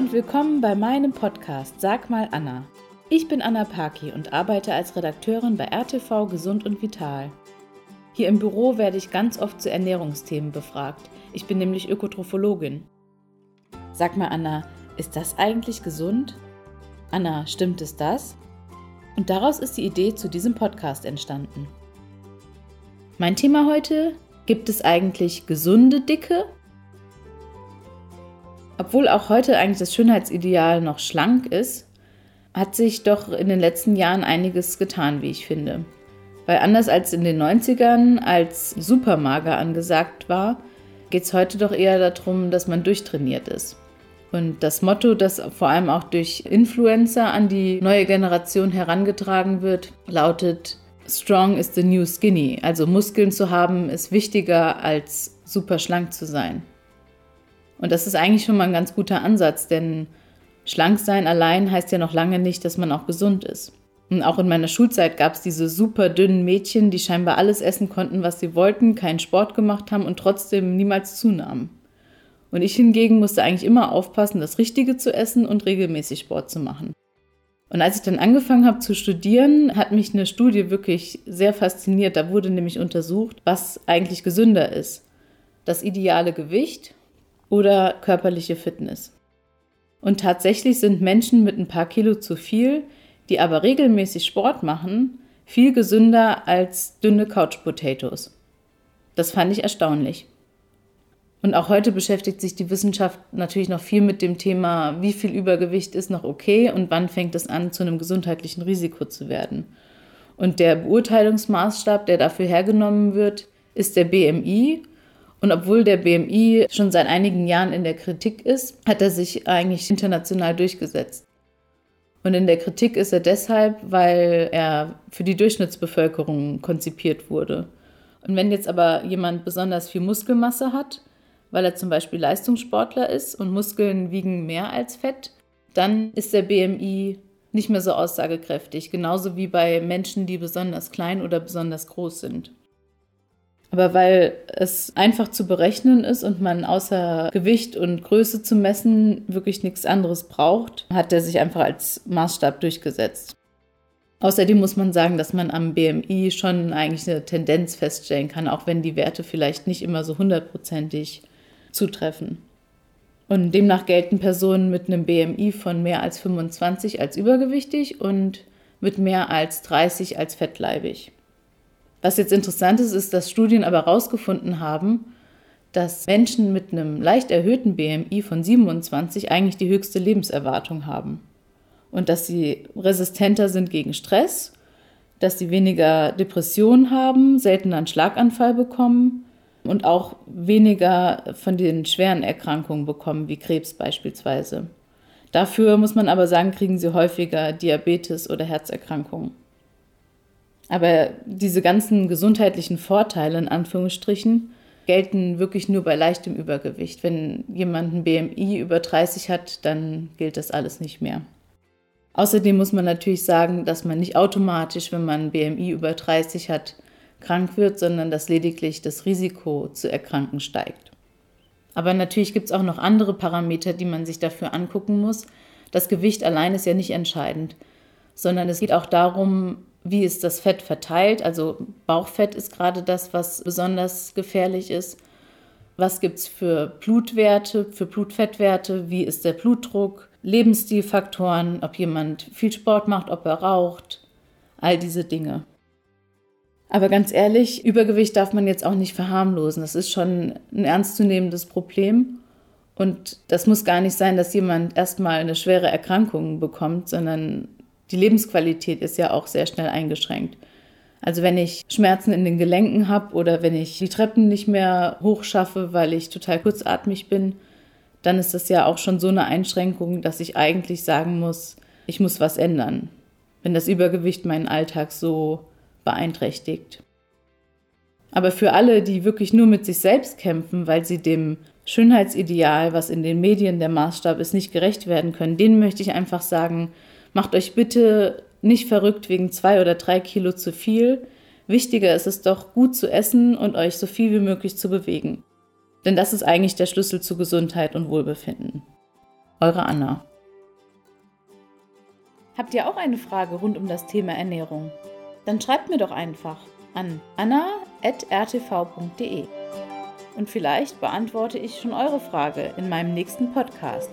und willkommen bei meinem Podcast Sag mal Anna. Ich bin Anna Paki und arbeite als Redakteurin bei RTV Gesund und Vital. Hier im Büro werde ich ganz oft zu Ernährungsthemen befragt. Ich bin nämlich Ökotrophologin. Sag mal Anna, ist das eigentlich gesund? Anna, stimmt es das? Und daraus ist die Idee zu diesem Podcast entstanden. Mein Thema heute, gibt es eigentlich gesunde Dicke obwohl auch heute eigentlich das Schönheitsideal noch schlank ist, hat sich doch in den letzten Jahren einiges getan, wie ich finde. Weil anders als in den 90ern, als Supermager angesagt war, geht es heute doch eher darum, dass man durchtrainiert ist. Und das Motto, das vor allem auch durch Influencer an die neue Generation herangetragen wird, lautet Strong is the new skinny. Also Muskeln zu haben ist wichtiger als super schlank zu sein. Und das ist eigentlich schon mal ein ganz guter Ansatz, denn schlank sein allein heißt ja noch lange nicht, dass man auch gesund ist. Und auch in meiner Schulzeit gab es diese super dünnen Mädchen, die scheinbar alles essen konnten, was sie wollten, keinen Sport gemacht haben und trotzdem niemals zunahmen. Und ich hingegen musste eigentlich immer aufpassen, das Richtige zu essen und regelmäßig Sport zu machen. Und als ich dann angefangen habe zu studieren, hat mich eine Studie wirklich sehr fasziniert. Da wurde nämlich untersucht, was eigentlich gesünder ist. Das ideale Gewicht oder körperliche Fitness. Und tatsächlich sind Menschen mit ein paar Kilo zu viel, die aber regelmäßig Sport machen, viel gesünder als dünne Couch Potatoes. Das fand ich erstaunlich. Und auch heute beschäftigt sich die Wissenschaft natürlich noch viel mit dem Thema, wie viel Übergewicht ist noch okay und wann fängt es an, zu einem gesundheitlichen Risiko zu werden. Und der Beurteilungsmaßstab, der dafür hergenommen wird, ist der BMI und obwohl der BMI schon seit einigen Jahren in der Kritik ist, hat er sich eigentlich international durchgesetzt. Und in der Kritik ist er deshalb, weil er für die Durchschnittsbevölkerung konzipiert wurde. Und wenn jetzt aber jemand besonders viel Muskelmasse hat, weil er zum Beispiel Leistungssportler ist und Muskeln wiegen mehr als Fett, dann ist der BMI nicht mehr so aussagekräftig, genauso wie bei Menschen, die besonders klein oder besonders groß sind. Aber weil es einfach zu berechnen ist und man außer Gewicht und Größe zu messen wirklich nichts anderes braucht, hat er sich einfach als Maßstab durchgesetzt. Außerdem muss man sagen, dass man am BMI schon eigentlich eine Tendenz feststellen kann, auch wenn die Werte vielleicht nicht immer so hundertprozentig zutreffen. Und demnach gelten Personen mit einem BMI von mehr als 25 als übergewichtig und mit mehr als 30 als fettleibig. Was jetzt interessant ist, ist, dass Studien aber herausgefunden haben, dass Menschen mit einem leicht erhöhten BMI von 27 eigentlich die höchste Lebenserwartung haben. Und dass sie resistenter sind gegen Stress, dass sie weniger Depressionen haben, seltener einen Schlaganfall bekommen und auch weniger von den schweren Erkrankungen bekommen, wie Krebs beispielsweise. Dafür muss man aber sagen, kriegen sie häufiger Diabetes oder Herzerkrankungen. Aber diese ganzen gesundheitlichen Vorteile in Anführungsstrichen gelten wirklich nur bei leichtem Übergewicht. Wenn jemand ein BMI über 30 hat, dann gilt das alles nicht mehr. Außerdem muss man natürlich sagen, dass man nicht automatisch, wenn man ein BMI über 30 hat, krank wird, sondern dass lediglich das Risiko zu erkranken steigt. Aber natürlich gibt es auch noch andere Parameter, die man sich dafür angucken muss. Das Gewicht allein ist ja nicht entscheidend, sondern es geht auch darum, wie ist das Fett verteilt? Also Bauchfett ist gerade das, was besonders gefährlich ist. Was gibt es für Blutwerte, für Blutfettwerte? Wie ist der Blutdruck? Lebensstilfaktoren, ob jemand viel Sport macht, ob er raucht, all diese Dinge. Aber ganz ehrlich, Übergewicht darf man jetzt auch nicht verharmlosen. Das ist schon ein ernstzunehmendes Problem. Und das muss gar nicht sein, dass jemand erstmal eine schwere Erkrankung bekommt, sondern die Lebensqualität ist ja auch sehr schnell eingeschränkt. Also wenn ich Schmerzen in den Gelenken habe oder wenn ich die Treppen nicht mehr hochschaffe, weil ich total kurzatmig bin, dann ist das ja auch schon so eine Einschränkung, dass ich eigentlich sagen muss, ich muss was ändern, wenn das Übergewicht meinen Alltag so beeinträchtigt. Aber für alle, die wirklich nur mit sich selbst kämpfen, weil sie dem Schönheitsideal, was in den Medien der Maßstab ist, nicht gerecht werden können, denen möchte ich einfach sagen, Macht euch bitte nicht verrückt wegen zwei oder drei Kilo zu viel. Wichtiger ist es doch, gut zu essen und euch so viel wie möglich zu bewegen. Denn das ist eigentlich der Schlüssel zu Gesundheit und Wohlbefinden. Eure Anna. Habt ihr auch eine Frage rund um das Thema Ernährung? Dann schreibt mir doch einfach an anna.rtv.de. Und vielleicht beantworte ich schon eure Frage in meinem nächsten Podcast.